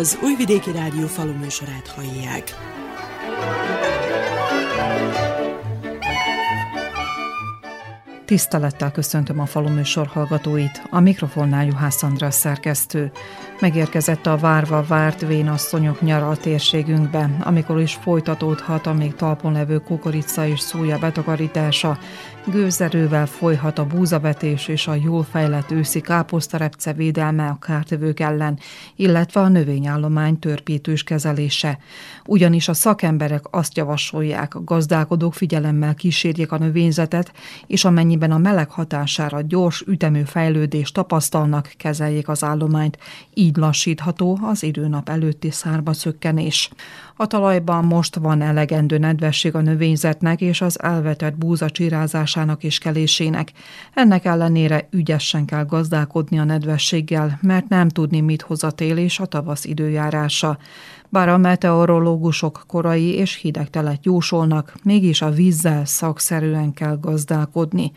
Az Újvidéki Rádió faluműsorát hallják. Tisztelettel köszöntöm a faluműsor hallgatóit, a mikrofonnál Juhász András szerkesztő. Megérkezett a várva várt vénasszonyok nyara a térségünkbe, amikor is folytatódhat a még talpon levő kukorica és szója betakarítása, Gőzerővel folyhat a búzavetés és a jól fejlett őszi káposztarepce védelme a kártevők ellen, illetve a növényállomány törpítős kezelése. Ugyanis a szakemberek azt javasolják, a gazdálkodók figyelemmel kísérjék a növényzetet, és amennyiben a meleg hatására gyors, ütemű fejlődést tapasztalnak, kezeljék az állományt. Így lassítható az időnap előtti szárba szökkenés. A talajban most van elegendő nedvesség a növényzetnek és az elvetett búza csirázásának és kelésének. Ennek ellenére ügyesen kell gazdálkodni a nedvességgel, mert nem tudni, mit hoz a tél és a tavasz időjárása. Bár a meteorológusok korai és hideg telet jósolnak, mégis a vízzel szakszerűen kell gazdálkodni.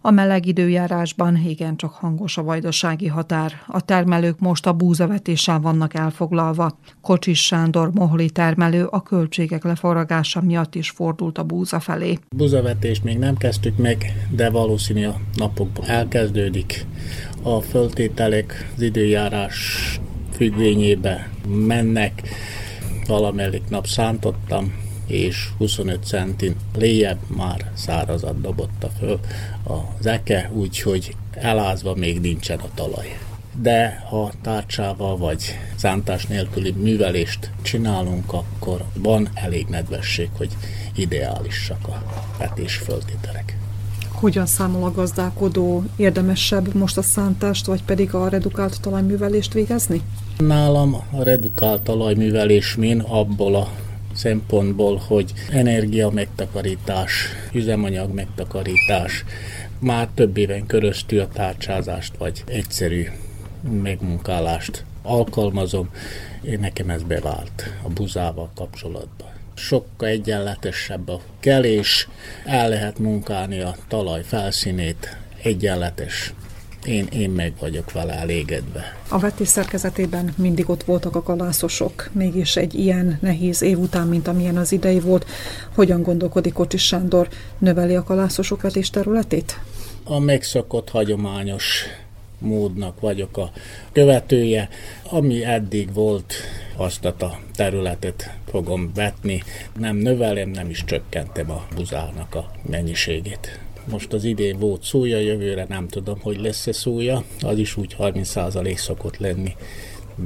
A meleg időjárásban igen csak hangos a vajdasági határ. A termelők most a búzavetéssel vannak elfoglalva. Kocsis Sándor mohli termelő a költségek leforragása miatt is fordult a búza felé. Búzavetést még nem kezdtük meg, de valószínű a napokban elkezdődik. A föltételek az időjárás függvényébe mennek. Valamelyik nap szántottam, és 25 centin léjebb már szárazat dobotta föl az eke, úgyhogy elázva még nincsen a talaj. De ha tárcsával vagy szántás nélküli művelést csinálunk, akkor van elég nedvesség, hogy ideálisak a vetés föltételek. Hogyan számol a gazdálkodó? Érdemesebb most a szántást, vagy pedig a redukált talajművelést végezni? Nálam a redukált talajművelés min abból a szempontból, hogy energia megtakarítás, üzemanyag megtakarítás, már több éven köröztül a tárcsázást vagy egyszerű megmunkálást alkalmazom, én nekem ez bevált a buzával kapcsolatban. Sokkal egyenletesebb a kelés, el lehet munkálni a talaj felszínét, egyenletes én, én meg vagyok vele elégedve. A vetés szerkezetében mindig ott voltak a kalászosok, mégis egy ilyen nehéz év után, mint amilyen az idei volt, hogyan gondolkodik Kocsis Sándor, növeli a kalászosok vetés területét? A megszokott hagyományos módnak vagyok a követője. Ami eddig volt, azt a területet fogom vetni. Nem növelem, nem is csökkentem a buzának a mennyiségét. Most az idén volt szója, jövőre nem tudom, hogy lesz-e szója, az is úgy 30% szokott lenni,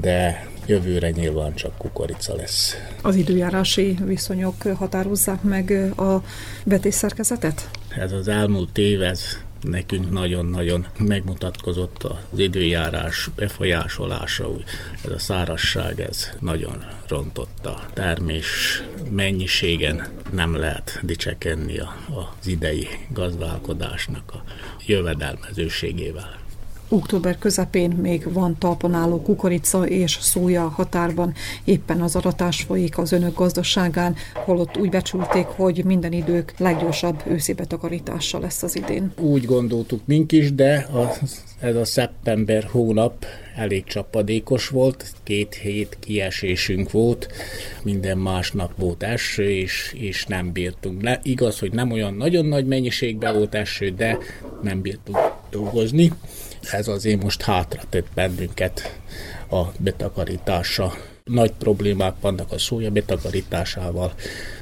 de jövőre nyilván csak kukorica lesz. Az időjárási viszonyok határozzák meg a vetésszerkezetet? Ez az elmúlt év, ez nekünk nagyon-nagyon megmutatkozott az időjárás befolyásolása, ez a szárasság, ez nagyon rontott a termés mennyiségen, nem lehet dicsekedni az idei gazdálkodásnak a jövedelmezőségével. Október közepén még van talpon álló kukorica és szója határban, éppen az aratás folyik az önök gazdaságán, holott úgy becsülték, hogy minden idők leggyorsabb őszi betakarítása lesz az idén. Úgy gondoltuk mink is, de az, ez a szeptember hónap elég csapadékos volt, két hét kiesésünk volt, minden másnap volt eső, és, és nem bírtunk. Le, igaz, hogy nem olyan nagyon nagy mennyiségben volt eső, de nem bírtunk dolgozni. Ez azért most hátra tett bennünket a betakarítása. Nagy problémák vannak a szója betakarításával,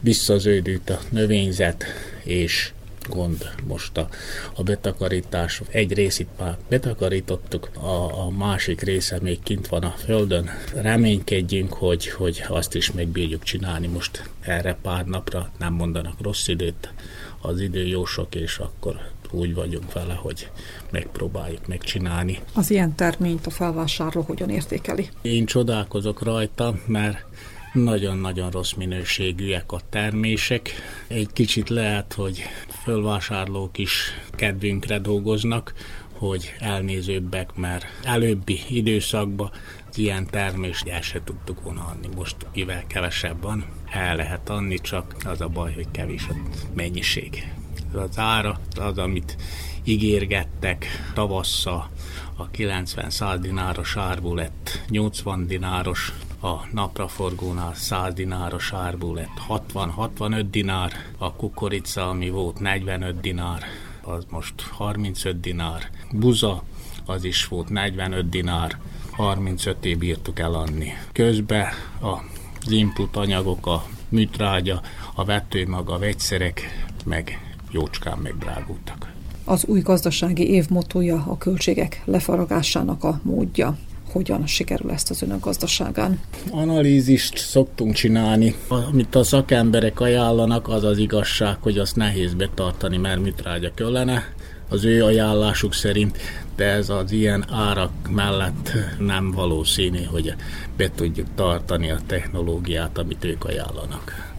visszaződült a növényzet, és gond most a, a betakarítás. Egy részét már betakarítottuk, a, a másik része még kint van a földön. Reménykedjünk, hogy, hogy azt is megbírjuk csinálni most erre pár napra, nem mondanak rossz időt, az idő jó sok, és akkor úgy vagyunk vele, hogy megpróbáljuk megcsinálni. Az ilyen terményt a felvásárló hogyan értékeli? Én csodálkozok rajta, mert nagyon-nagyon rossz minőségűek a termések. Egy kicsit lehet, hogy fölvásárlók is kedvünkre dolgoznak, hogy elnézőbbek, mert előbbi időszakban ilyen termést el se tudtuk volna adni. Most mivel kevesebb van, el lehet adni, csak az a baj, hogy kevés a mennyiség. Az ára az, amit ígérgettek tavasszal, a 90-100 dináros árból lett 80 dináros, a napraforgónál 100 dináros árból lett 60-65 dinár, a kukorica, ami volt 45 dinár, az most 35 dinár, buza, az is volt 45 dinár, 35 év bírtuk eladni. Közben az input anyagok, a műtrágya, a vetőmag, a vegyszerek meg jócskán megdrágultak. Az új gazdasági év motója a költségek lefaragásának a módja hogyan sikerül ezt az önök gazdaságán? Analízist szoktunk csinálni. Amit a szakemberek ajánlanak, az az igazság, hogy azt nehéz betartani, mert műtrágya kellene az ő ajánlásuk szerint, de ez az ilyen árak mellett nem valószínű, hogy be tudjuk tartani a technológiát, amit ők ajánlanak.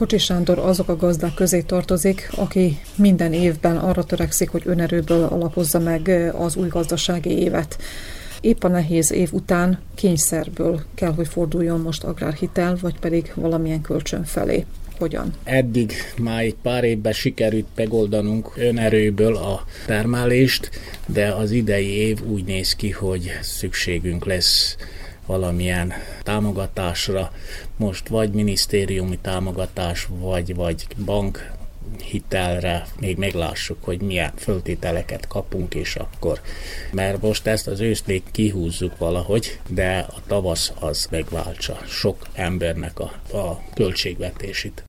Kocsi Sándor azok a gazdák közé tartozik, aki minden évben arra törekszik, hogy önerőből alapozza meg az új gazdasági évet. Épp a nehéz év után kényszerből kell, hogy forduljon most agrárhitel, vagy pedig valamilyen kölcsön felé. Hogyan? Eddig már egy pár évben sikerült megoldanunk önerőből a termelést, de az idei év úgy néz ki, hogy szükségünk lesz valamilyen támogatásra. Most vagy minisztériumi támogatás, vagy, vagy bank hitelre még meglássuk, hogy milyen föltételeket kapunk, és akkor, mert most ezt az őszt kihúzzuk valahogy, de a tavasz az megváltsa sok embernek a, a költségvetését.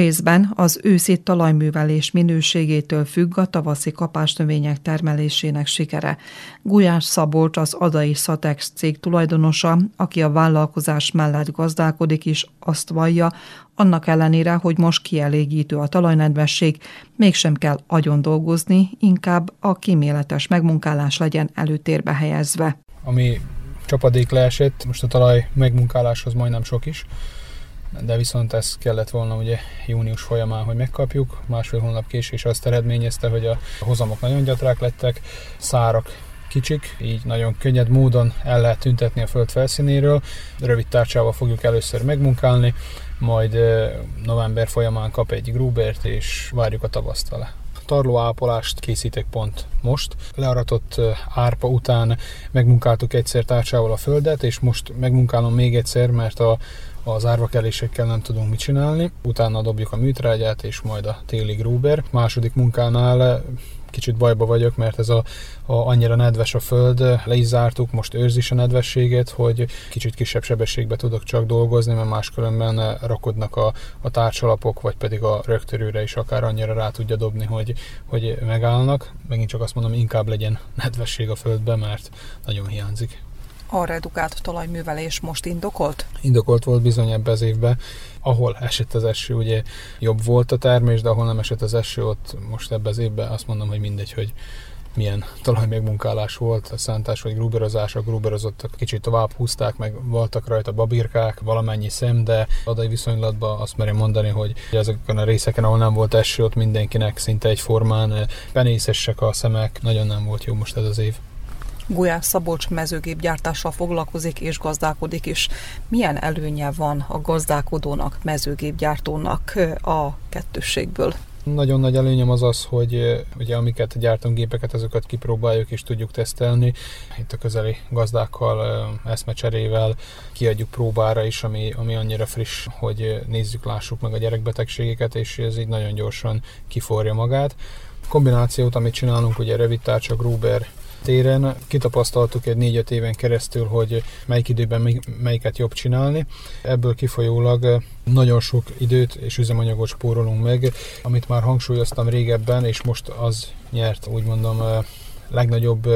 Részben az őszi talajművelés minőségétől függ a tavaszi kapásnövények termelésének sikere. Gulyás Szabolcs az Adai Szatex cég tulajdonosa, aki a vállalkozás mellett gazdálkodik is, azt vallja, annak ellenére, hogy most kielégítő a talajnedvesség, mégsem kell agyon dolgozni, inkább a kíméletes megmunkálás legyen előtérbe helyezve. Ami csapadék leesett, most a talaj megmunkáláshoz majdnem sok is, de viszont ezt kellett volna ugye június folyamán, hogy megkapjuk. Másfél hónap késés azt eredményezte, hogy a hozamok nagyon gyatrák lettek, szárak kicsik, így nagyon könnyed módon el lehet tüntetni a föld felszínéről. Rövid tárcsával fogjuk először megmunkálni, majd november folyamán kap egy grúbert, és várjuk a tavaszt vele tarlóápolást készítek pont most. Learatott árpa után megmunkáltuk egyszer tárcsával a földet, és most megmunkálom még egyszer, mert a az árvakelésekkel nem tudunk mit csinálni. Utána dobjuk a műtrágyát, és majd a téli grúber. Második munkánál kicsit bajba vagyok, mert ez a, a annyira nedves a föld, le is zártuk, most őrzi a nedvességet, hogy kicsit kisebb sebességbe tudok csak dolgozni, mert máskülönben rakodnak a, a tárcsalapok, vagy pedig a rögtörőre is akár annyira rá tudja dobni, hogy, hogy megállnak. Megint csak azt mondom, inkább legyen nedvesség a földben, mert nagyon hiányzik a redukált talajművelés most indokolt? Indokolt volt bizony ebbe az évben. Ahol esett az eső, ugye jobb volt a termés, de ahol nem esett az eső, ott most ebbe az évben azt mondom, hogy mindegy, hogy milyen talajmegmunkálás volt, a szántás vagy gruberozás, a gruberozottak kicsit tovább húzták, meg voltak rajta babirkák, valamennyi szem, de adai viszonylatban azt merem mondani, hogy ezeken a részeken, ahol nem volt eső, ott mindenkinek szinte egyformán penészesek a szemek, nagyon nem volt jó most ez az év. Gulyás Szabolcs mezőgépgyártással foglalkozik és gazdálkodik is. Milyen előnye van a gazdálkodónak, mezőgépgyártónak a kettősségből? Nagyon nagy előnyem az az, hogy ugye amiket gyártunk gépeket, azokat kipróbáljuk és tudjuk tesztelni. Itt a közeli gazdákkal, eszmecserével kiadjuk próbára is, ami, ami annyira friss, hogy nézzük, lássuk meg a gyerekbetegségeket, és ez így nagyon gyorsan kiforja magát. Kombinációt, amit csinálunk, ugye rövid tárcsa, Gruber, téren kitapasztaltuk egy 4-5 éven keresztül, hogy melyik időben melyiket jobb csinálni. Ebből kifolyólag nagyon sok időt és üzemanyagot spórolunk meg, amit már hangsúlyoztam régebben, és most az nyert, úgy mondom, legnagyobb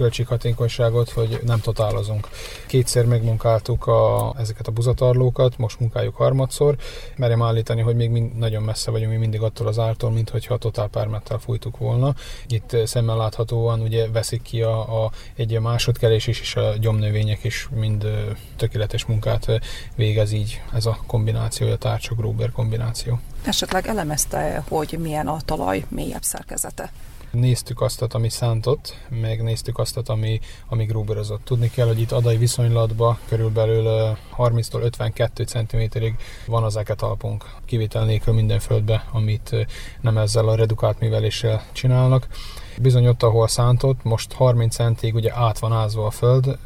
költséghatékonyságot, hogy nem totálozunk. Kétszer megmunkáltuk a, ezeket a buzatarlókat, most munkáljuk harmadszor. Merem állítani, hogy még mind, nagyon messze vagyunk mi mindig attól az ártól, mint hogyha a totál permettel fújtuk volna. Itt szemmel láthatóan ugye veszik ki a, a egy a másodkerés is, és a gyomnövények is mind tökéletes munkát végez így ez a kombináció, a tárcsa Gruber kombináció. Esetleg elemezte, hogy milyen a talaj mélyebb szerkezete? Néztük azt, ami szántott, meg néztük azt, ami, ami grúberozott. Tudni kell, hogy itt adai viszonylatban körülbelül 30-tól 52 cm-ig van az eket alpunk. Kivétel nélkül minden földbe, amit nem ezzel a redukált műveléssel csinálnak. Bizony ott, ahol szántott, most 30 centig ugye át van ázva a föld,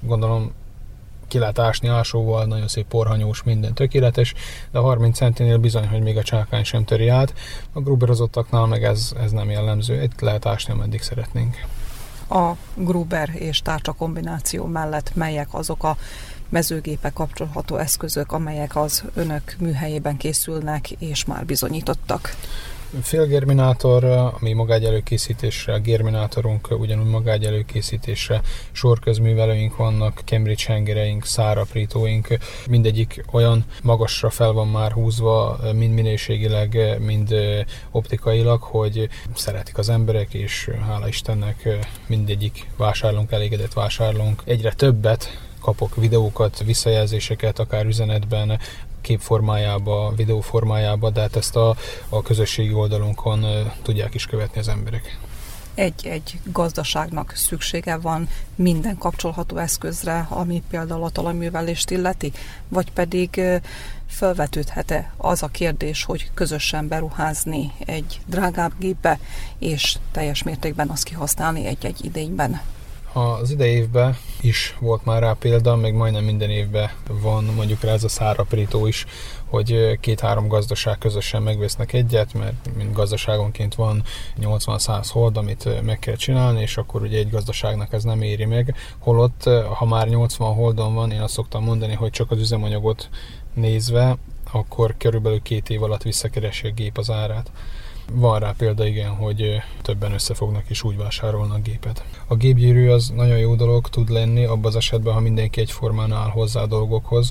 gondolom ki lehet ásni ásóval, nagyon szép porhanyós, minden tökéletes, de a 30 centinél bizony, hogy még a csákány sem töri át. A gruberozottaknál meg ez, ez nem jellemző, itt lehet ásni, ameddig szeretnénk. A Gruber és tárcsa kombináció mellett melyek azok a mezőgépek kapcsolható eszközök, amelyek az önök műhelyében készülnek és már bizonyítottak? Félgerminátor, ami magágy előkészítésre, a germinátorunk ugyanúgy magágy előkészítésre, sorközművelőink vannak, Cambridge hengereink, száraprítóink, mindegyik olyan magasra fel van már húzva, mind minőségileg, mind optikailag, hogy szeretik az emberek, és hála Istennek mindegyik vásárlónk, elégedett vásárlónk. Egyre többet kapok videókat, visszajelzéseket, akár üzenetben, képformájába, videóformájába, de hát ezt a, a közösségi oldalunkon tudják is követni az emberek egy-egy gazdaságnak szüksége van minden kapcsolható eszközre, ami például a talajművelést illeti, vagy pedig felvetődhet-e az a kérdés, hogy közösen beruházni egy drágább gépbe, és teljes mértékben azt kihasználni egy-egy idényben? Az idei évben is volt már rá példa, még majdnem minden évben van mondjuk rá ez a száraprító is, hogy két-három gazdaság közösen megvesznek egyet, mert mint gazdaságonként van 80-100 hold, amit meg kell csinálni, és akkor ugye egy gazdaságnak ez nem éri meg. Holott, ha már 80 holdon van, én azt szoktam mondani, hogy csak az üzemanyagot nézve, akkor körülbelül két év alatt visszakeresi a gép az árát. Van rá példa igen, hogy többen összefognak és úgy vásárolnak gépet. A gépgyűrű az nagyon jó dolog tud lenni abban az esetben, ha mindenki egyformán áll hozzá a dolgokhoz,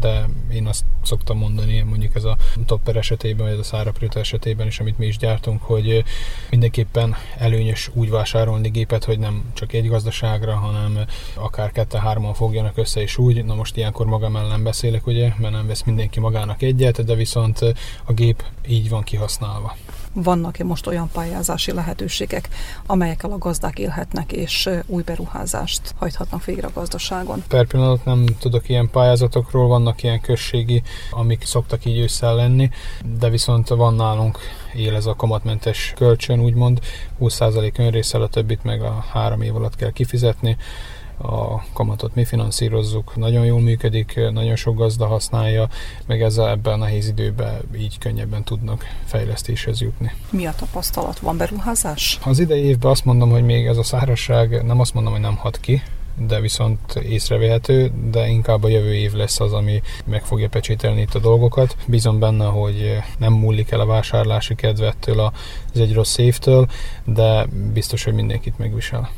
de én azt szoktam mondani, mondjuk ez a topper esetében, vagy ez a száraprőta esetében is, amit mi is gyártunk, hogy mindenképpen előnyös úgy vásárolni gépet, hogy nem csak egy gazdaságra, hanem akár kette-hárman fogjanak össze és úgy. Na most ilyenkor magam ellen beszélek, ugye, mert nem vesz mindenki magának egyet, de viszont a gép így van kihasználva vannak-e most olyan pályázási lehetőségek, amelyekkel a gazdák élhetnek és új beruházást hajthatnak végre a gazdaságon? Per pillanat nem tudok ilyen pályázatokról, vannak ilyen községi, amik szoktak így ősszel lenni, de viszont van nálunk él ez a kamatmentes kölcsön, úgymond 20% önrészsel, a többit meg a három év alatt kell kifizetni a kamatot mi finanszírozzuk, nagyon jól működik, nagyon sok gazda használja, meg ezzel ebben a nehéz időben így könnyebben tudnak fejlesztéshez jutni. Mi a tapasztalat? Van beruházás? Az idei évben azt mondom, hogy még ez a szárazság nem azt mondom, hogy nem hat ki, de viszont észrevehető, de inkább a jövő év lesz az, ami meg fogja pecsételni itt a dolgokat. Bízom benne, hogy nem múlik el a vásárlási kedvettől az egy rossz évtől, de biztos, hogy mindenkit megvisel.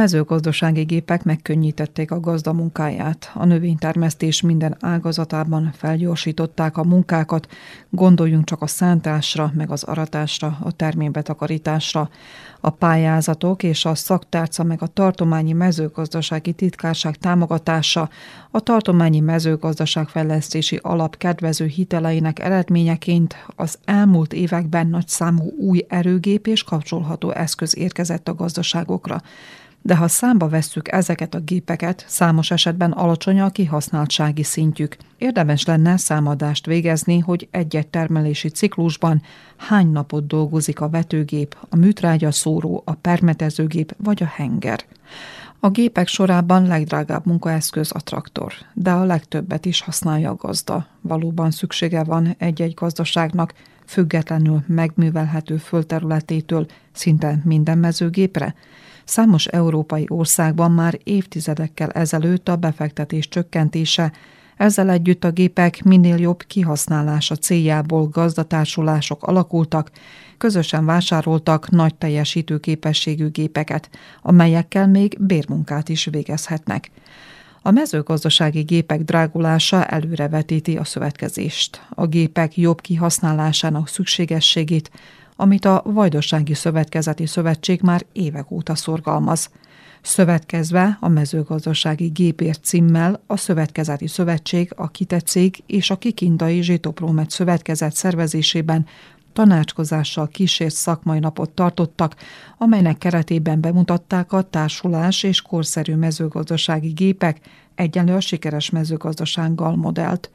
Mezőgazdasági gépek megkönnyítették a gazda munkáját. A növénytermesztés minden ágazatában felgyorsították a munkákat, gondoljunk csak a szántásra, meg az aratásra, a terménybetakarításra. A pályázatok és a szaktárca meg a tartományi mezőgazdasági titkárság támogatása a tartományi mezőgazdaság fejlesztési alap kedvező hiteleinek eredményeként az elmúlt években nagy számú új erőgép és kapcsolható eszköz érkezett a gazdaságokra de ha számba vesszük ezeket a gépeket, számos esetben alacsony a kihasználtsági szintjük. Érdemes lenne számadást végezni, hogy egy-egy termelési ciklusban hány napot dolgozik a vetőgép, a műtrágya szóró, a permetezőgép vagy a henger. A gépek sorában legdrágább munkaeszköz a traktor, de a legtöbbet is használja a gazda. Valóban szüksége van egy-egy gazdaságnak függetlenül megművelhető földterületétől szinte minden mezőgépre, Számos európai országban már évtizedekkel ezelőtt a befektetés csökkentése, ezzel együtt a gépek minél jobb kihasználása céljából gazdatársulások alakultak, közösen vásároltak nagy teljesítőképességű gépeket, amelyekkel még bérmunkát is végezhetnek. A mezőgazdasági gépek drágulása előrevetíti a szövetkezést. A gépek jobb kihasználásának szükségességét amit a Vajdasági Szövetkezeti Szövetség már évek óta szorgalmaz. Szövetkezve a mezőgazdasági gépért címmel a Szövetkezeti Szövetség, a Kitetszék és a Kikindai Zsitoprómet Szövetkezet szervezésében tanácskozással kísért szakmai napot tartottak, amelynek keretében bemutatták a társulás és korszerű mezőgazdasági gépek egyenlő a sikeres mezőgazdasággal modellt.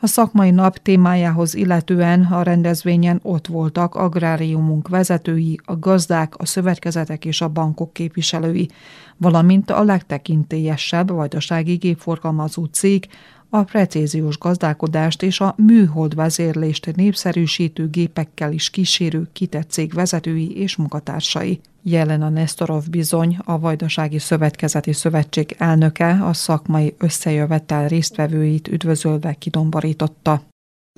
A szakmai nap témájához illetően a rendezvényen ott voltak agráriumunk vezetői, a gazdák, a szövetkezetek és a bankok képviselői, valamint a legtekintélyesebb vajdasági gépforgalmazó cég, a precíziós gazdálkodást és a műhold vezérlést népszerűsítő gépekkel is kísérő kitett cég vezetői és munkatársai. Jelena Nestorov bizony, a Vajdasági Szövetkezeti Szövetség elnöke a szakmai összejövetel résztvevőit üdvözölve kidomborította.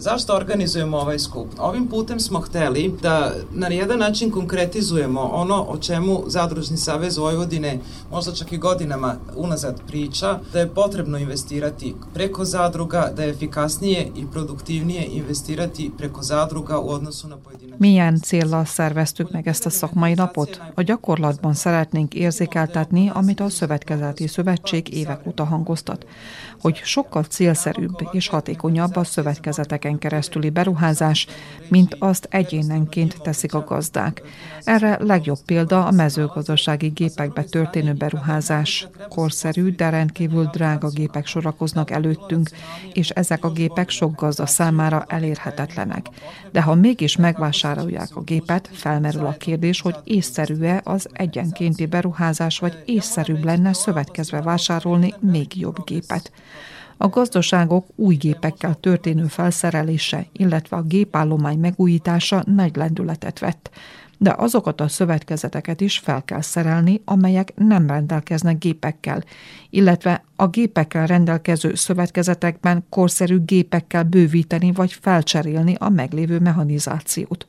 Zašto organizujemo ovaj skup? Ovim putem smo hteli da na jedan način konkretizujemo ono o čemu Zadružni savez Vojvodine možda čak i godinama unazad priča, da je potrebno investirati preko zadruga, da je efikasnije i produktivnije investirati preko zadruga u odnosu na pojedinačne. Milyen célra szerveztük meg ezt a szakmai napot? A gyakorlatban szeretnénk érzékeltetni, amit a Szövetkezeti Szövetség évek óta hangoztat, hogy sokkal célszerűbb és hatékonyabb a szövetkezetek éveken keresztüli beruházás, mint azt egyénenként teszik a gazdák. Erre legjobb példa a mezőgazdasági gépekbe történő beruházás. Korszerű, de rendkívül drága gépek sorakoznak előttünk, és ezek a gépek sok gazda számára elérhetetlenek. De ha mégis megvásárolják a gépet, felmerül a kérdés, hogy észszerű-e az egyenkénti beruházás, vagy észszerűbb lenne szövetkezve vásárolni még jobb gépet. A gazdaságok új gépekkel történő felszerelése, illetve a gépállomány megújítása nagy lendületet vett, de azokat a szövetkezeteket is fel kell szerelni, amelyek nem rendelkeznek gépekkel, illetve a gépekkel rendelkező szövetkezetekben korszerű gépekkel bővíteni vagy felcserélni a meglévő mechanizációt.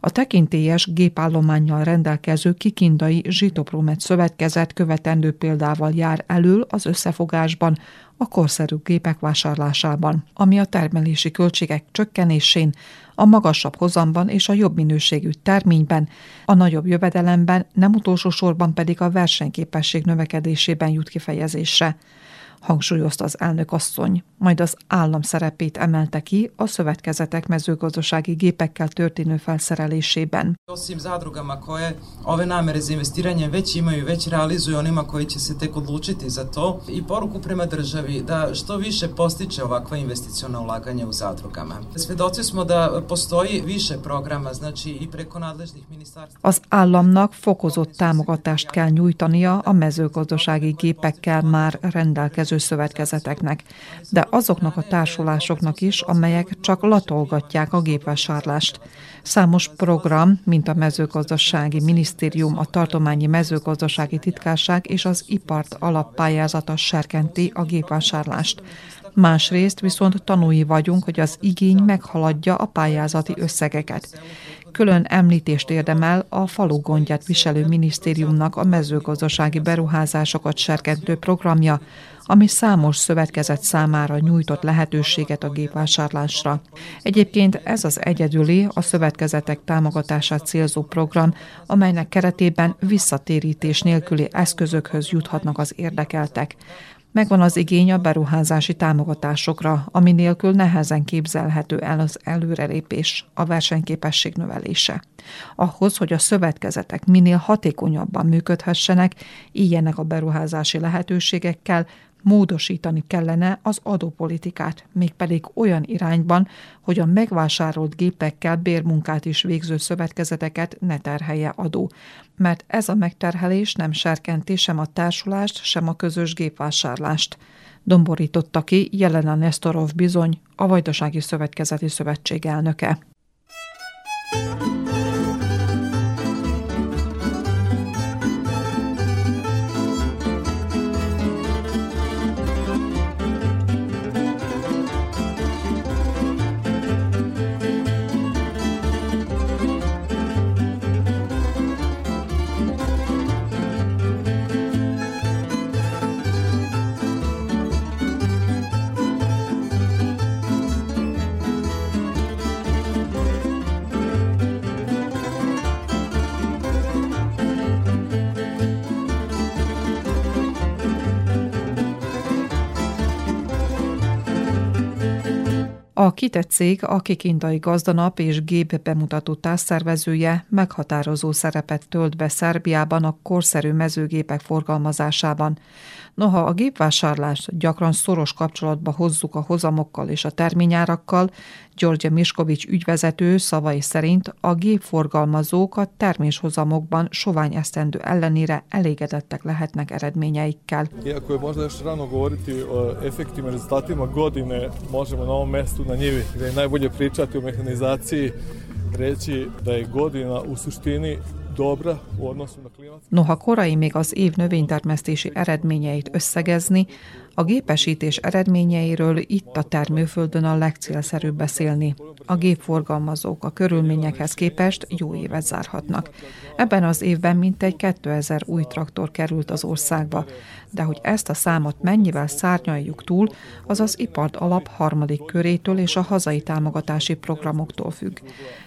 A tekintélyes gépállományjal rendelkező kikindai Zsitopromet szövetkezet követendő példával jár elől az összefogásban a korszerű gépek vásárlásában, ami a termelési költségek csökkenésén, a magasabb hozamban és a jobb minőségű terményben, a nagyobb jövedelemben, nem utolsó sorban pedig a versenyképesség növekedésében jut kifejezésre hangsúlyozta az elnök asszony, majd az állam szerepét emelte ki a szövetkezetek mezőgazdasági gépekkel történő felszerelésében. Osim zadrugama koje ove namere za investiranje već imaju, već realizuju onima koji će se tek odlučiti za to i poruku prema državi da što više postiče ovakva investiciona ulaganja u zadrugama. Svedoci smo da postoji više programa, znači i preko nadležnih ministarstva. Az államnak fokozott támogatást kell nyújtania a mezőgazdasági gépekkel már rendelkező különböző szövetkezeteknek, de azoknak a társulásoknak is, amelyek csak latolgatják a gépvásárlást. Számos program, mint a mezőgazdasági minisztérium, a tartományi mezőgazdasági titkárság és az ipart alappályázata serkenti a gépvásárlást. Másrészt viszont tanúi vagyunk, hogy az igény meghaladja a pályázati összegeket. Külön említést érdemel a falu gondját viselő minisztériumnak a mezőgazdasági beruházásokat serkentő programja, ami számos szövetkezet számára nyújtott lehetőséget a gépvásárlásra. Egyébként ez az egyedüli a szövetkezetek támogatását célzó program, amelynek keretében visszatérítés nélküli eszközökhöz juthatnak az érdekeltek. Megvan az igény a beruházási támogatásokra, ami nélkül nehezen képzelhető el az előrelépés, a versenyképesség növelése. Ahhoz, hogy a szövetkezetek minél hatékonyabban működhessenek, ilyenek a beruházási lehetőségekkel, módosítani kellene az adópolitikát, mégpedig olyan irányban, hogy a megvásárolt gépekkel bérmunkát is végző szövetkezeteket ne terhelje adó, mert ez a megterhelés nem serkenti sem a társulást, sem a közös gépvásárlást. Domborította ki Jelena Nestorov bizony, a Vajdasági Szövetkezeti Szövetség elnöke. thank you A kitett cég a Kikindai Gazdanap és Gép bemutató társszervezője meghatározó szerepet tölt be Szerbiában a korszerű mezőgépek forgalmazásában. Noha a gépvásárlást gyakran szoros kapcsolatba hozzuk a hozamokkal és a terményárakkal, Györgye Miskovics ügyvezető szavai szerint a gépforgalmazók a terméshozamokban sovány esztendő ellenére elégedettek lehetnek eredményeikkel. Iako je možda još rano govoriti o efektivnim rezultatima godine, možemo na ovom mestu na njivi, gde je pričati o mehanizaciji, reći da je godina u Noha korai még az év növénytermesztési eredményeit összegezni, a gépesítés eredményeiről itt a termőföldön a legcélszerűbb beszélni. A gépforgalmazók a körülményekhez képest jó évet zárhatnak. Ebben az évben mintegy 2000 új traktor került az országba, de hogy ezt a számot mennyivel szárnyaljuk túl, az az ipart alap harmadik körétől és a hazai támogatási programoktól függ.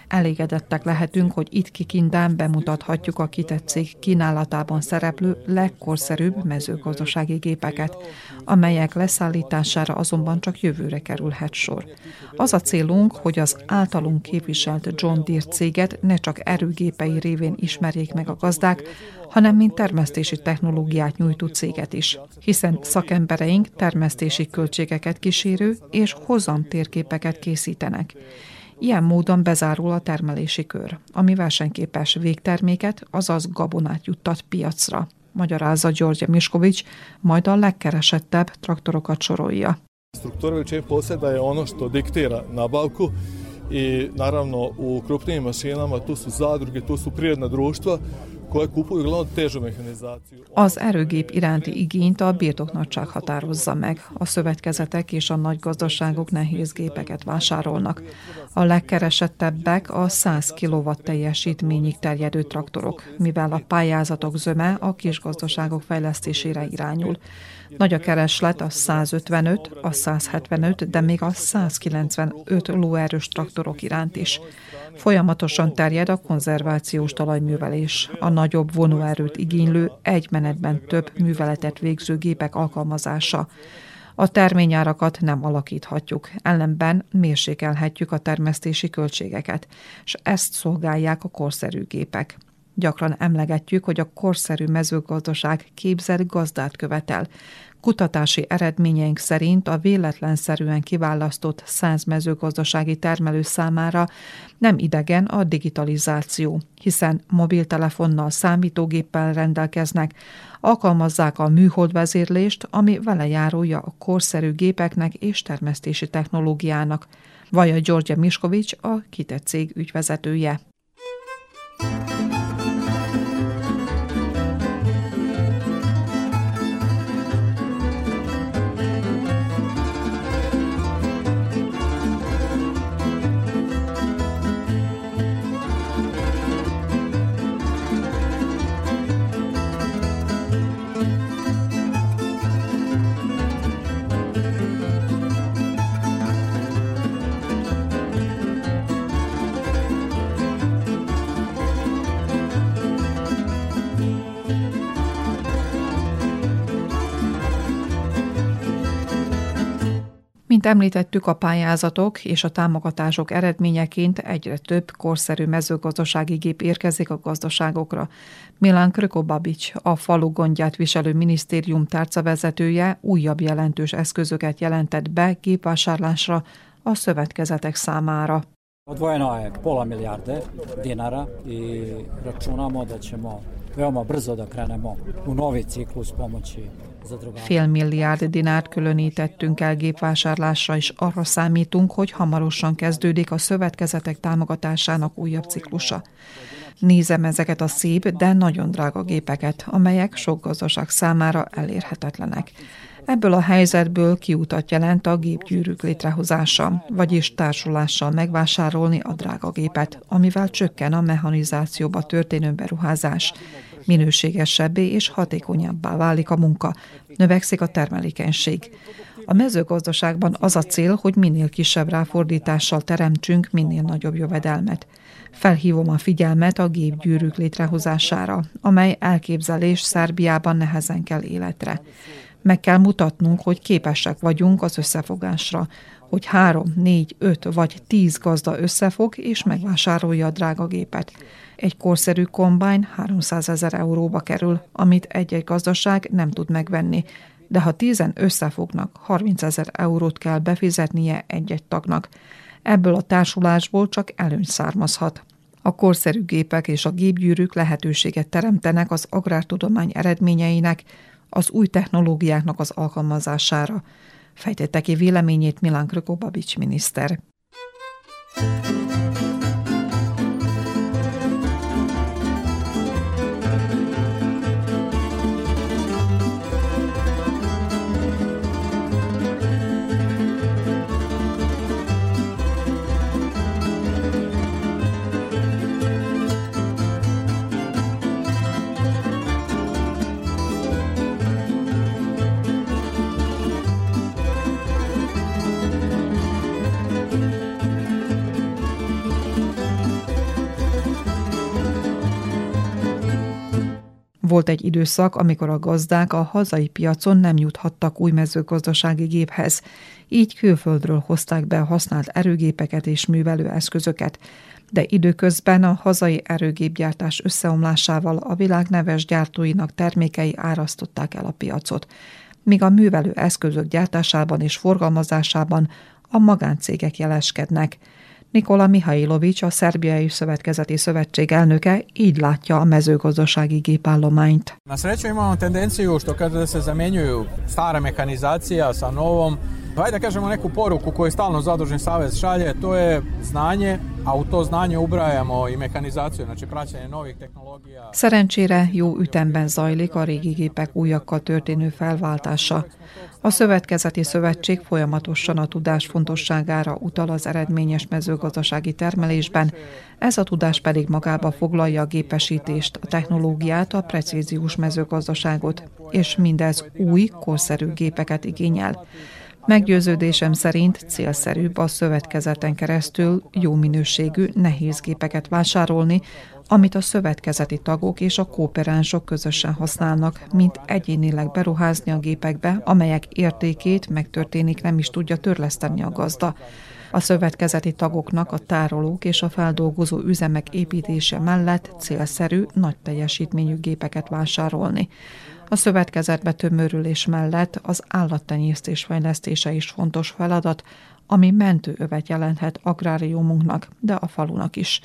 Elégedettek lehetünk, hogy itt Kikindán bemutathatjuk a kitett cég kínálatában szereplő legkorszerűbb mezőgazdasági gépeket, amelyek leszállítására azonban csak jövőre kerülhet sor. Az a célunk, hogy az általunk képviselt John Deere céget ne csak erőgépei révén ismerjék meg a gazdák, hanem mint termesztési technológiát nyújtó céget is, hiszen szakembereink termesztési költségeket kísérő és hozam térképeket készítenek. Ilyen módon bezárul a termelési kör, ami versenyképes végterméket, azaz gabonát juttat piacra, magyarázza Györgye Miskovics, majd a legkeresettebb traktorokat sorolja. Struktura veličine poseda je ono što diktira nabavku i naravno u krupnijim mašinama tu su zadruge, tu su prirodna društva az erőgép iránti igényt a birtoknagyság határozza meg. A szövetkezetek és a nagy gazdaságok nehéz gépeket vásárolnak. A legkeresettebbek a 100 kW teljesítményig terjedő traktorok, mivel a pályázatok zöme a kis gazdaságok fejlesztésére irányul. Nagy a kereslet a 155, a 175, de még a 195 lóerős traktorok iránt is. Folyamatosan terjed a konzervációs talajművelés, a nagyobb vonóerőt igénylő, egy menetben több műveletet végző gépek alkalmazása. A terményárakat nem alakíthatjuk, ellenben mérsékelhetjük a termesztési költségeket, és ezt szolgálják a korszerű gépek. Gyakran emlegetjük, hogy a korszerű mezőgazdaság képzett gazdát követel. Kutatási eredményeink szerint a véletlenszerűen kiválasztott száz mezőgazdasági termelő számára nem idegen a digitalizáció, hiszen mobiltelefonnal, számítógéppel rendelkeznek, alkalmazzák a műholdvezérlést, ami vele járója a korszerű gépeknek és termesztési technológiának. Vaja Györgye Miskovics, a kitett cég ügyvezetője. Mint említettük, a pályázatok és a támogatások eredményeként egyre több korszerű mezőgazdasági gép érkezik a gazdaságokra. Milán Krökobabics, a falu gondját viselő minisztérium tárcavezetője újabb jelentős eszközöket jelentett be gépvásárlásra a szövetkezetek számára. Odvojeno je pola milijarde dinara i računamo da ćemo veoma brzo da krenemo u novi ciklus pomoći Fél milliárd dinárt különítettünk el gépvásárlásra, és arra számítunk, hogy hamarosan kezdődik a szövetkezetek támogatásának újabb ciklusa. Nézem ezeket a szép, de nagyon drága gépeket, amelyek sok gazdaság számára elérhetetlenek. Ebből a helyzetből kiutat jelent a gépgyűrűk létrehozása, vagyis társulással megvásárolni a drága gépet, amivel csökken a mechanizációba történő beruházás. Minőségesebbé és hatékonyabbá válik a munka, növekszik a termelékenység. A mezőgazdaságban az a cél, hogy minél kisebb ráfordítással teremtsünk minél nagyobb jövedelmet. Felhívom a figyelmet a gépgyűrűk létrehozására, amely elképzelés Szerbiában nehezen kell életre. Meg kell mutatnunk, hogy képesek vagyunk az összefogásra, hogy három, négy, öt vagy tíz gazda összefog és megvásárolja a drága gépet. Egy korszerű kombány 300 ezer euróba kerül, amit egy-egy gazdaság nem tud megvenni, de ha tízen összefognak, 30 ezer eurót kell befizetnie egy-egy tagnak. Ebből a társulásból csak előny származhat. A korszerű gépek és a gépgyűrűk lehetőséget teremtenek az agrártudomány eredményeinek, az új technológiáknak az alkalmazására, fejtette ki véleményét Milán Krökobabics miniszter. Volt egy időszak, amikor a gazdák a hazai piacon nem juthattak új mezőgazdasági géphez, így külföldről hozták be használt erőgépeket és művelőeszközöket, de időközben a hazai erőgépgyártás összeomlásával a világ neves gyártóinak termékei árasztották el a piacot, míg a művelő eszközök gyártásában és forgalmazásában a magáncégek jeleskednek – Nikola Mihailovics, a Szerbiai Szövetkezeti Szövetség elnöke így látja a mezőgazdasági gépállományt. Na sreću imamo tendenciju što kada se zamjenjuju stara mehanizacija sa novom, Hajde da kažemo neku poruku koju stalno Zadružni savez šalje, to je znanje, a u to znanje ubrajamo i mehanizaciju, znači praćenje novih tehnologija. Szerencsére jó ütemben zajlik a régi gépek újakkal történő felváltása. A Szövetkezeti Szövetség folyamatosan a tudás fontosságára utal az eredményes mezőgazdasági termelésben, ez a tudás pedig magába foglalja a gépesítést, a technológiát, a precíziós mezőgazdaságot, és mindez új, korszerű gépeket igényel. Meggyőződésem szerint célszerűbb a szövetkezeten keresztül jó minőségű, nehéz gépeket vásárolni, amit a szövetkezeti tagok és a kooperánsok közösen használnak, mint egyénileg beruházni a gépekbe, amelyek értékét megtörténik nem is tudja törleszteni a gazda. A szövetkezeti tagoknak a tárolók és a feldolgozó üzemek építése mellett célszerű, nagy teljesítményű gépeket vásárolni. A szövetkezetbe tömörülés mellett az állattenyésztés fejlesztése is fontos feladat, ami mentőövet jelenthet agráriumunknak, de a falunak is.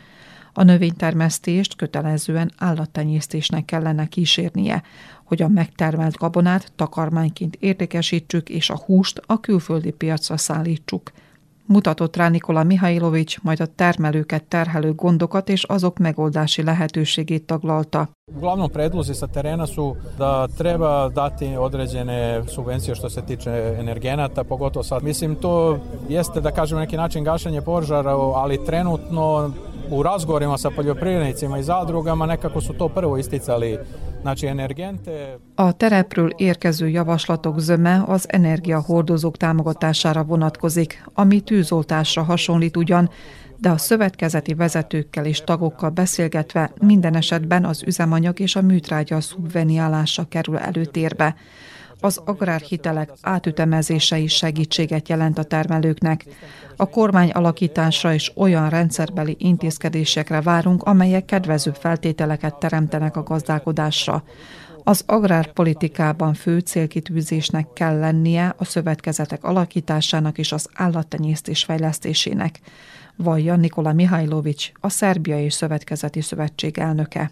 A növénytermesztést kötelezően állattenyésztésnek kellene kísérnie, hogy a megtermelt gabonát takarmányként értékesítsük és a húst a külföldi piacra szállítsuk – Mutatott rá Nikola Mihajlovics, majd a termelőket terhelő gondokat és azok megoldási lehetőségét taglalta. Uglavnom predlozi sa terena su da treba dati određene subvencije što se tiče energenata, pogotovo sad. Mislim, to jeste, da kažem, neki način gašenje požara, ali trenutno u razgovorima sa poljoprivrednicima i zadrugama nekako su to prvo isticali A terepről érkező javaslatok zöme az energiahordozók támogatására vonatkozik, ami tűzoltásra hasonlít ugyan, de a szövetkezeti vezetőkkel és tagokkal beszélgetve minden esetben az üzemanyag és a műtrágya szubveniálása kerül előtérbe. Az agrárhitelek átütemezése is segítséget jelent a termelőknek. A kormány alakításra és olyan rendszerbeli intézkedésekre várunk, amelyek kedvező feltételeket teremtenek a gazdálkodásra. Az agrárpolitikában fő célkitűzésnek kell lennie a szövetkezetek alakításának és az állattenyésztés fejlesztésének, vallja Nikola Mihajlovics, a Szerbiai Szövetkezeti Szövetség elnöke.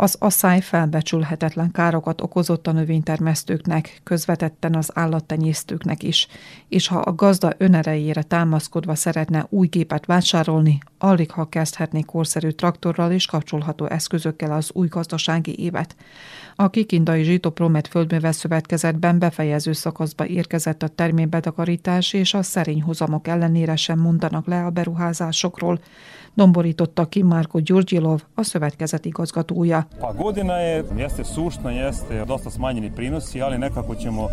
Az asszály felbecsülhetetlen károkat okozott a növénytermesztőknek, közvetetten az állattenyésztőknek is, és ha a gazda önerejére támaszkodva szeretne új gépet vásárolni, alig ha kezdhetné korszerű traktorral és kapcsolható eszközökkel az új gazdasági évet. A Kikindai Zsitopromet földművel szövetkezetben befejező szakaszba érkezett a terménybetakarítás, és a szerény hozamok ellenére sem mondanak le a beruházásokról, domborította ki Márko Gyurgyilov, a szövetkezet igazgatója. Pa godina je, jeste sušna, jeste dosta smanjeni prinosi, ali nekako ćemo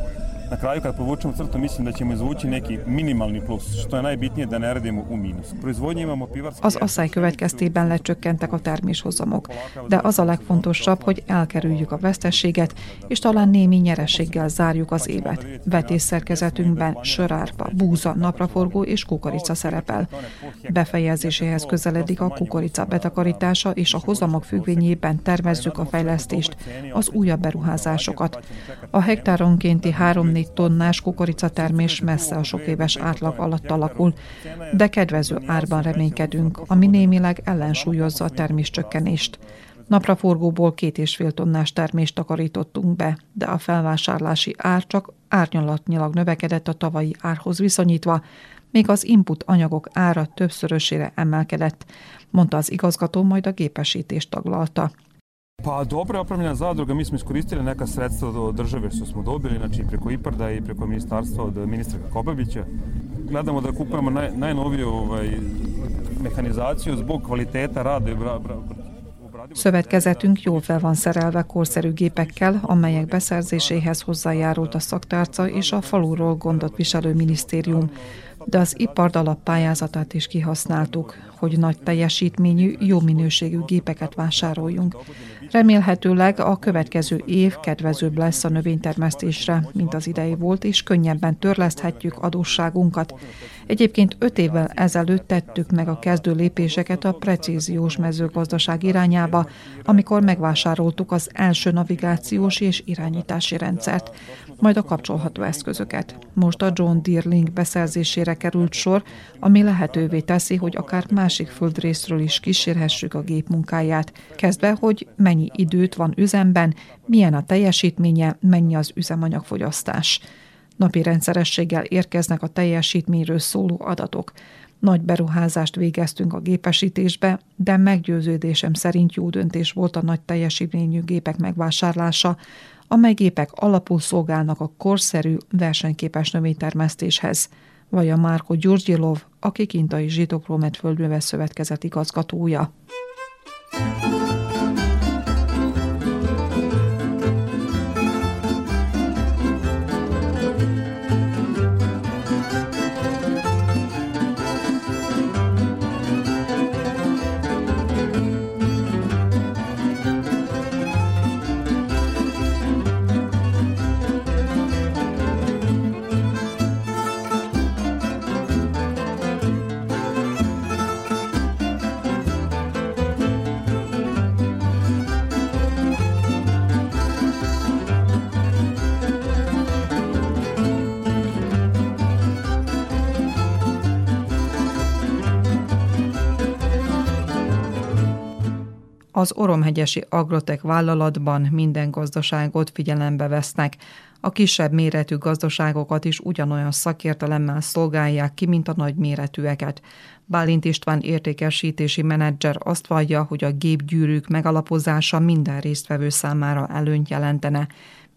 na kraju kad povučemo crtu mislim da ćemo izvući neki minimalni plus, što je najbitnije da ne radimo u mínusz. Proizvodnje imamo pivarski... Az asszály következtében lecsökkentek a terméshozamok, de az a legfontosabb, hogy elkerüljük a vesztességet, és talán némi nyerességgel zárjuk az évet. Vetésszerkezetünkben sörárpa, búza, napraforgó és kukorica szerepel. Befejezéséhez közeledik a kukorica betakarítása, és a hozamok függvényében tervezzük a fejlesztést, az újabb beruházásokat. A hektáronkénti 3 14 tonnás kukoricatermés messze a sok éves átlag alatt alakul, de kedvező árban reménykedünk, ami némileg ellensúlyozza a terméscsökkenést. Napraforgóból két és fél tonnás termést takarítottunk be, de a felvásárlási ár csak árnyalatnyilag növekedett a tavalyi árhoz viszonyítva, még az input anyagok ára többszörösére emelkedett, mondta az igazgató, majd a gépesítést taglalta. Pa dobro opremljena zadruga, mi smo iskoristili neka sredstva od države što smo dobili, znači preko IPARDA i preko ministarstva od ministra Kobabića. Gledamo da kupujemo naj, najnoviju ovaj, mehanizaciju zbog kvaliteta rada Szövetkezetünk jól fel van szerelve korszerű gépekkel, amelyek beszerzéséhez hozzájárult a szaktárca és a faluról gondot viselő minisztérium, de az ipard alappályázatát is kihasználtuk, hogy nagy teljesítményű, jó minőségű gépeket vásároljunk. Remélhetőleg a következő év kedvezőbb lesz a növénytermesztésre, mint az idei volt, és könnyebben törleszthetjük adósságunkat. Egyébként öt évvel ezelőtt tettük meg a kezdő lépéseket a precíziós mezőgazdaság irányába, amikor megvásároltuk az első navigációs és irányítási rendszert, majd a kapcsolható eszközöket. Most a John Deere Link beszerzésére került sor, ami lehetővé teszi, hogy akár másik földrészről is kísérhessük a gép munkáját, kezdve, hogy mennyi időt van üzemben, milyen a teljesítménye, mennyi az üzemanyagfogyasztás. Napi rendszerességgel érkeznek a teljesítményről szóló adatok. Nagy beruházást végeztünk a gépesítésbe, de meggyőződésem szerint jó döntés volt a nagy teljesítményű gépek megvásárlása, amely gépek alapul szolgálnak a korszerű, versenyképes növénytermesztéshez, vagy a Márko Gyurgyilov, aki kintai Zsitopromet földműves szövetkezet igazgatója. Az Oromhegyesi Agrotek vállalatban minden gazdaságot figyelembe vesznek, a kisebb méretű gazdaságokat is ugyanolyan szakértelemmel szolgálják ki, mint a nagy méretűeket. Bálint István értékesítési menedzser azt vallja, hogy a gépgyűrűk megalapozása minden résztvevő számára előnyt jelentene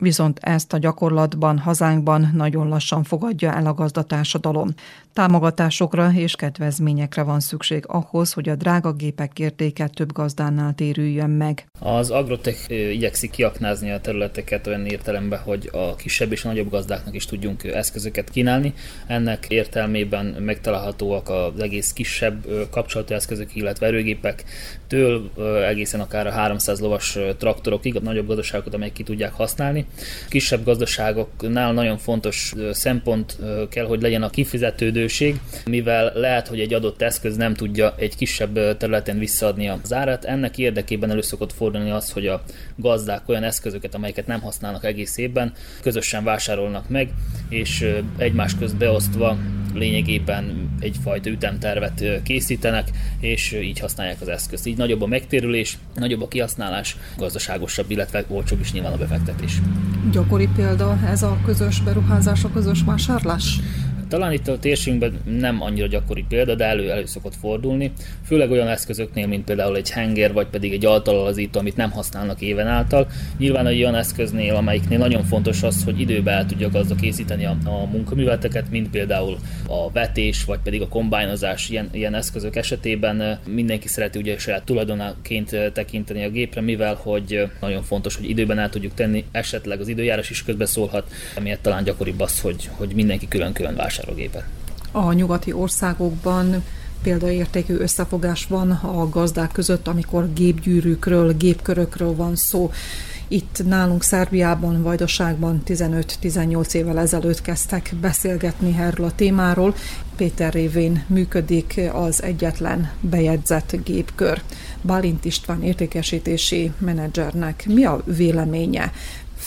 viszont ezt a gyakorlatban hazánkban nagyon lassan fogadja el a gazdatársadalom. Támogatásokra és kedvezményekre van szükség ahhoz, hogy a drága gépek értéke több gazdánál térüljön meg. Az Agrotech igyekszik kiaknázni a területeket olyan értelemben, hogy a kisebb és nagyobb gazdáknak is tudjunk eszközöket kínálni. Ennek értelmében megtalálhatóak az egész kisebb kapcsolatú eszközök, illetve erőgépek, től egészen akár a 300 lovas traktorokig, a nagyobb gazdaságokat, amelyek ki tudják használni. Kisebb gazdaságoknál nagyon fontos szempont kell, hogy legyen a kifizetődőség, mivel lehet, hogy egy adott eszköz nem tudja egy kisebb területen visszaadni az árat. Ennek érdekében elő szokott fordulni az, hogy a gazdák olyan eszközöket, amelyeket nem használnak egész évben, közösen vásárolnak meg, és egymás közt beosztva lényegében egyfajta ütemtervet készítenek, és így használják az eszközt. Így nagyobb a megtérülés, nagyobb a kihasználás, gazdaságosabb, illetve olcsóbb is nyilván a befektetés. Gyakori példa ez a közös beruházás, a közös vásárlás? Talán itt a térségünkben nem annyira gyakori példa, de elő, elő szokott fordulni, főleg olyan eszközöknél, mint például egy henger, vagy pedig egy altalalazító, amit nem használnak éven által. Nyilván egy olyan eszköznél, amelyiknél nagyon fontos az, hogy időbe el tudja gazda készíteni a, a munkaműveleteket, mint például a vetés, vagy pedig a kombájnozás ilyen, ilyen eszközök esetében. Mindenki szereti ugye saját tulajdonaként tekinteni a gépre, mivel hogy nagyon fontos, hogy időben el tudjuk tenni, esetleg az időjárás is közbeszólhat, emiatt talán gyakoribb az, hogy, hogy mindenki külön-külön vásárol vásárlógépet. A nyugati országokban példaértékű összefogás van a gazdák között, amikor gépgyűrűkről, gépkörökről van szó. Itt nálunk Szerbiában, Vajdaságban 15-18 évvel ezelőtt kezdtek beszélgetni erről a témáról. Péter révén működik az egyetlen bejegyzett gépkör. Bálint István értékesítési menedzsernek mi a véleménye?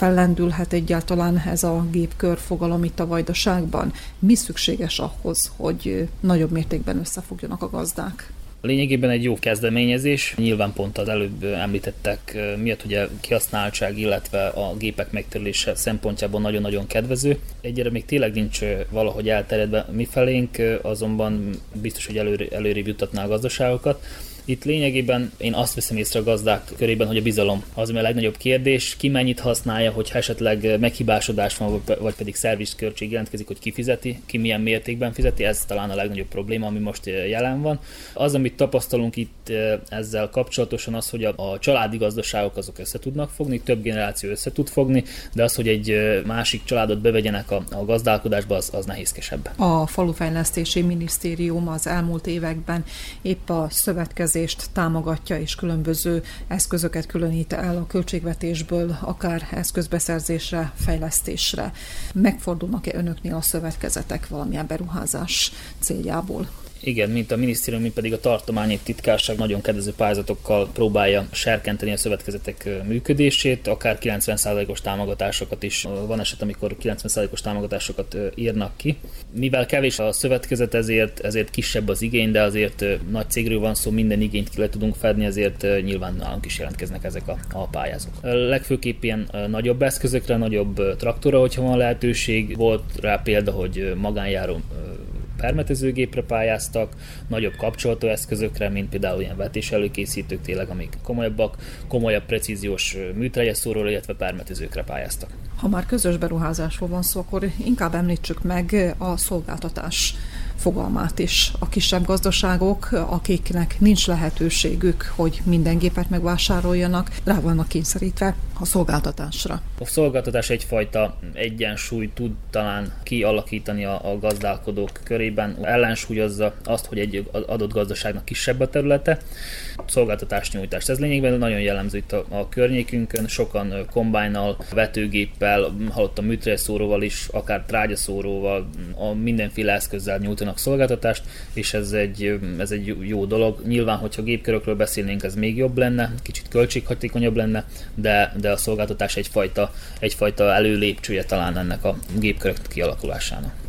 Fellendülhet egyáltalán ez a gépkör fogalom itt a vajdaságban? Mi szükséges ahhoz, hogy nagyobb mértékben összefogjanak a gazdák? Lényegében egy jó kezdeményezés, nyilván pont az előbb említettek miatt ugye kihasználtság, illetve a gépek megtörlése szempontjából nagyon-nagyon kedvező. Egyre még tényleg nincs valahogy elterjedve mi felénk, azonban biztos, hogy előre, előrébb jutatná a gazdaságokat. Itt lényegében én azt veszem észre a gazdák körében, hogy a bizalom az, ami a legnagyobb kérdés, ki mennyit használja, hogy esetleg meghibásodás van, vagy pedig szervizköltség jelentkezik, hogy ki fizeti, ki milyen mértékben fizeti, ez talán a legnagyobb probléma, ami most jelen van. Az, amit tapasztalunk itt ezzel kapcsolatosan az, hogy a, családi gazdaságok azok össze tudnak fogni, több generáció össze tud fogni, de az, hogy egy másik családot bevegyenek a, a gazdálkodásba, az, az nehézkesebb. A falufejlesztési minisztérium az elmúlt években épp a szövetkező tervezést támogatja, és különböző eszközöket különít el a költségvetésből, akár eszközbeszerzésre, fejlesztésre. Megfordulnak-e önöknél a szövetkezetek valamilyen beruházás céljából? Igen, mint a minisztérium, mint pedig a tartományi titkárság nagyon kedvező pályázatokkal próbálja serkenteni a szövetkezetek működését, akár 90%-os támogatásokat is. Van eset, amikor 90%-os támogatásokat írnak ki. Mivel kevés a szövetkezet, ezért, ezért kisebb az igény, de azért nagy cégről van szó, minden igényt ki le tudunk fedni, ezért nyilván nálunk is jelentkeznek ezek a, a pályázók. Legfőképp ilyen nagyobb eszközökre, nagyobb traktora, hogyha van lehetőség. Volt rá példa, hogy magánjáró permetezőgépre pályáztak, nagyobb kapcsolható eszközökre, mint például ilyen vetés előkészítők, tényleg amik komolyabbak, komolyabb precíziós műtrejeszóról, illetve permetezőkre pályáztak. Ha már közös beruházásról van szó, akkor inkább említsük meg a szolgáltatás fogalmát is. A kisebb gazdaságok, akiknek nincs lehetőségük, hogy minden gépet megvásároljanak, rá vannak kényszerítve a szolgáltatásra. A szolgáltatás egyfajta egyensúly tud talán kialakítani a, a gazdálkodók körében, ellensúlyozza azt, hogy egy adott gazdaságnak kisebb a területe, szolgáltatás nyújtást. Ez lényegben nagyon jellemző itt a, a környékünkön, sokan kombájnal, vetőgéppel, hallottam műtrészóróval is, akár trágyaszóróval, a mindenféle eszközzel nyújtanak szolgáltatást, és ez egy, ez egy jó dolog. Nyilván, hogyha gépkörökről beszélnénk, ez még jobb lenne, kicsit költséghatékonyabb lenne, de, de a szolgáltatás egyfajta, egyfajta előlépcsője talán ennek a gépkörök kialakulásának.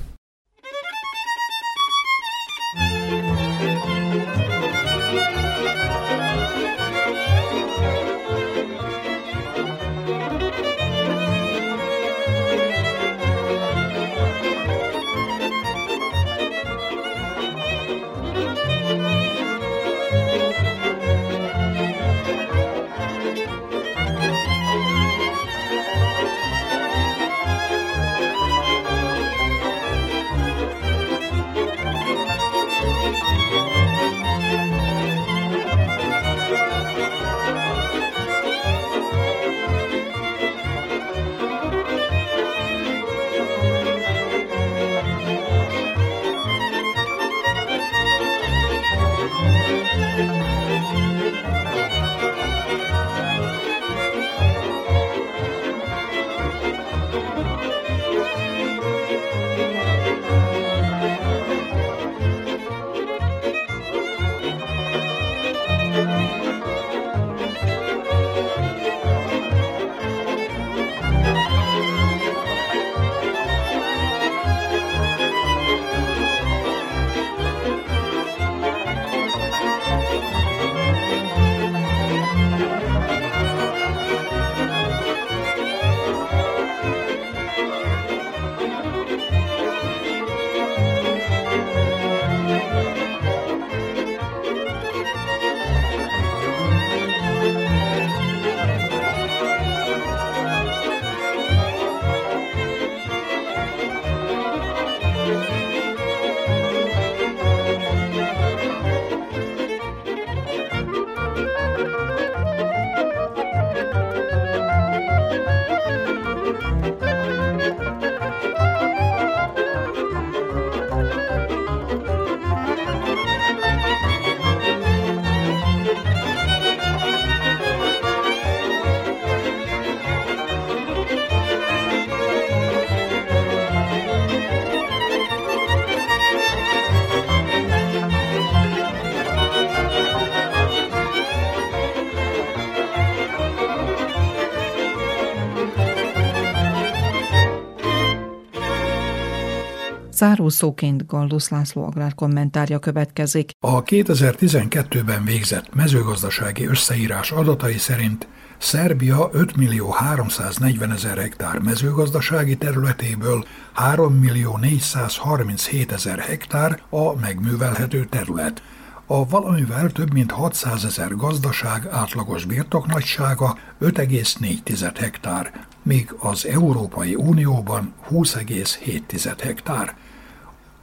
Zárószóként Galdusz László agrár kommentárja következik. A 2012-ben végzett mezőgazdasági összeírás adatai szerint Szerbia 5 millió 340 ezer hektár mezőgazdasági területéből 3 millió 437 ezer hektár a megművelhető terület. A valamivel több mint 600 ezer gazdaság átlagos birtoknagysága 5,4 hektár, míg az Európai Unióban 20,7 hektár.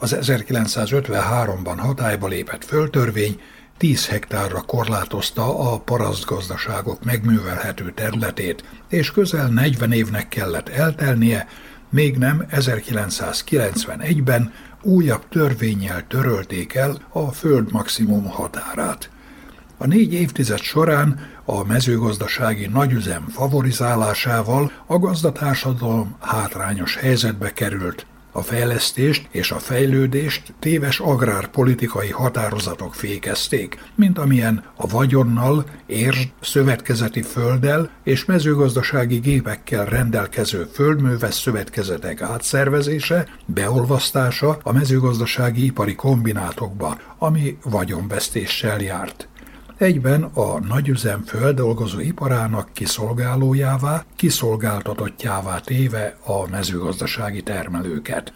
Az 1953-ban hatályba lépett földtörvény 10 hektárra korlátozta a parasztgazdaságok megművelhető területét, és közel 40 évnek kellett eltelnie, még nem 1991-ben újabb törvényel törölték el a föld maximum határát. A négy évtized során a mezőgazdasági nagyüzem favorizálásával a gazdatársadalom hátrányos helyzetbe került, a fejlesztést és a fejlődést téves agrárpolitikai határozatok fékezték, mint amilyen a vagyonnal, érzs szövetkezeti földdel és mezőgazdasági gépekkel rendelkező földműves szövetkezetek átszervezése, beolvasztása a mezőgazdasági ipari kombinátokba, ami vagyonvesztéssel járt egyben a nagyüzem földolgozó iparának kiszolgálójává, kiszolgáltatottjává téve a mezőgazdasági termelőket.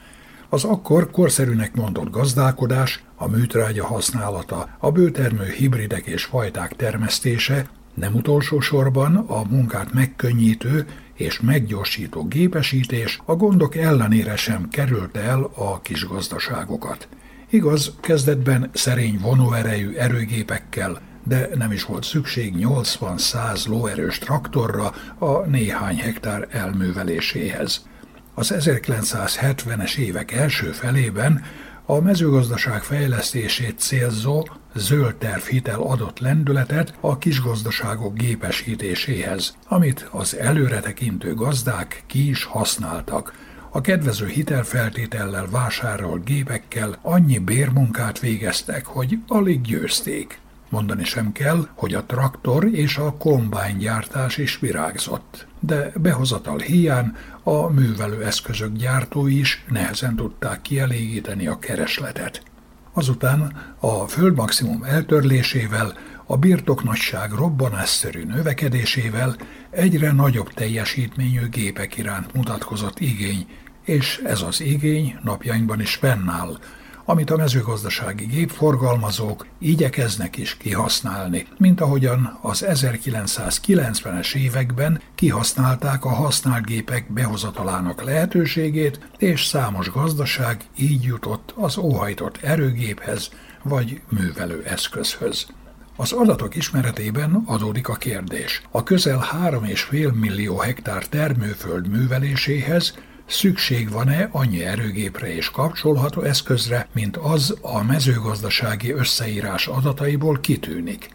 Az akkor korszerűnek mondott gazdálkodás, a műtrágya használata, a bőtermő hibridek és fajták termesztése, nem utolsó sorban a munkát megkönnyítő és meggyorsító gépesítés a gondok ellenére sem került el a kis gazdaságokat. Igaz, kezdetben szerény vonóerejű erőgépekkel, de nem is volt szükség 80-100 lóerős traktorra a néhány hektár elműveléséhez. Az 1970-es évek első felében a mezőgazdaság fejlesztését célzó zöld tervhitel adott lendületet a kisgazdaságok gépesítéséhez, amit az előretekintő gazdák ki is használtak. A kedvező hitelfeltétellel vásárolt gépekkel annyi bérmunkát végeztek, hogy alig győzték. Mondani sem kell, hogy a traktor és a kombány gyártás is virágzott, de behozatal hiány a művelőeszközök gyártói is nehezen tudták kielégíteni a keresletet. Azután a földmaximum eltörlésével, a birtoknagyság robbanásszerű növekedésével egyre nagyobb teljesítményű gépek iránt mutatkozott igény, és ez az igény napjainkban is fennáll, amit a mezőgazdasági gépforgalmazók igyekeznek is kihasználni, mint ahogyan az 1990-es években kihasználták a használt gépek behozatalának lehetőségét, és számos gazdaság így jutott az óhajtott erőgéphez vagy művelőeszközhöz. Az adatok ismeretében adódik a kérdés. A közel 3,5 millió hektár termőföld műveléséhez szükség van-e annyi erőgépre és kapcsolható eszközre, mint az a mezőgazdasági összeírás adataiból kitűnik.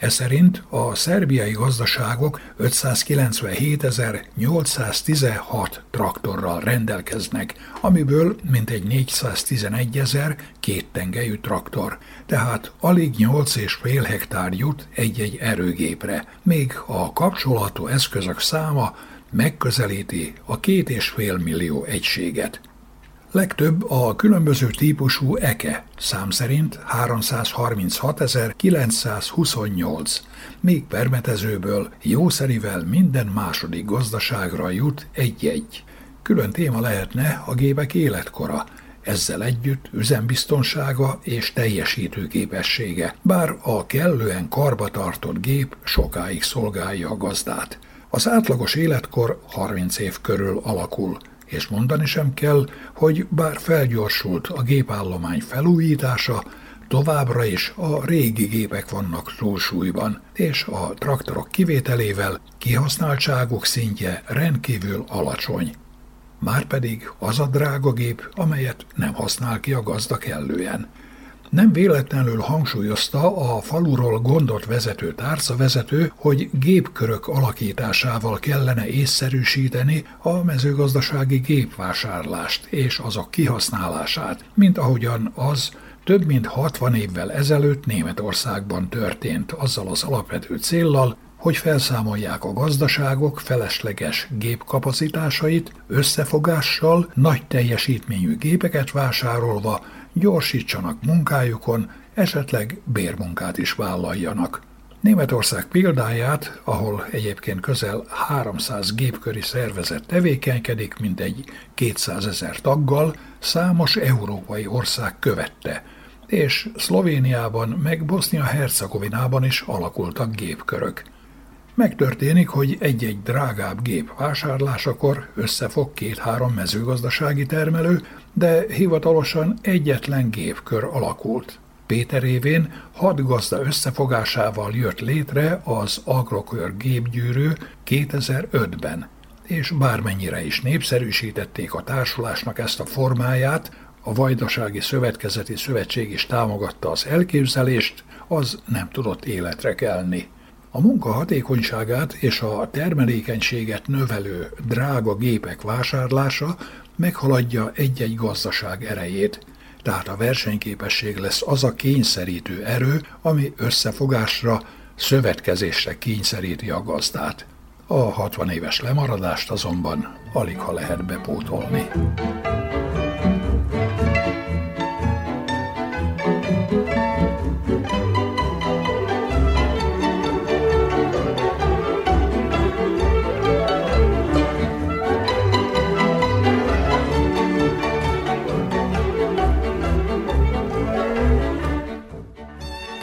Ez szerint a szerbiai gazdaságok 597.816 traktorral rendelkeznek, amiből mintegy 411 ezer kéttengelyű traktor, tehát alig 8,5 hektár jut egy-egy erőgépre, még a kapcsolható eszközök száma megközelíti a két és fél millió egységet. Legtöbb a különböző típusú eke, szám szerint 336.928, még permetezőből jószerivel minden második gazdaságra jut egy-egy. Külön téma lehetne a gépek életkora, ezzel együtt üzembiztonsága és teljesítőképessége, bár a kellően karbatartott gép sokáig szolgálja a gazdát. Az átlagos életkor 30 év körül alakul, és mondani sem kell, hogy bár felgyorsult a gépállomány felújítása, továbbra is a régi gépek vannak túlsúlyban, és a traktorok kivételével kihasználtságuk szintje rendkívül alacsony. Márpedig az a drága gép, amelyet nem használ ki a gazda kellően. Nem véletlenül hangsúlyozta a faluról gondot vezető tárcavezető, hogy gépkörök alakításával kellene észszerűsíteni a mezőgazdasági gépvásárlást és azok kihasználását, mint ahogyan az több mint 60 évvel ezelőtt Németországban történt azzal az alapvető céllal, hogy felszámolják a gazdaságok felesleges gépkapacitásait, összefogással, nagy teljesítményű gépeket vásárolva gyorsítsanak munkájukon, esetleg bérmunkát is vállaljanak. Németország példáját, ahol egyébként közel 300 gépköri szervezet tevékenykedik, mint egy 200 ezer taggal, számos európai ország követte, és Szlovéniában meg Bosznia-Hercegovinában is alakultak gépkörök. Megtörténik, hogy egy-egy drágább gép vásárlásakor összefog két-három mezőgazdasági termelő, de hivatalosan egyetlen gépkör alakult. Péter évén hat gazda összefogásával jött létre az Agrokör gépgyűrű 2005-ben, és bármennyire is népszerűsítették a társulásnak ezt a formáját, a Vajdasági Szövetkezeti Szövetség is támogatta az elképzelést, az nem tudott életre kelni. A munka hatékonyságát és a termelékenységet növelő drága gépek vásárlása meghaladja egy-egy gazdaság erejét, tehát a versenyképesség lesz az a kényszerítő erő, ami összefogásra, szövetkezésre kényszeríti a gazdát. A 60 éves lemaradást azonban alig ha lehet bepótolni.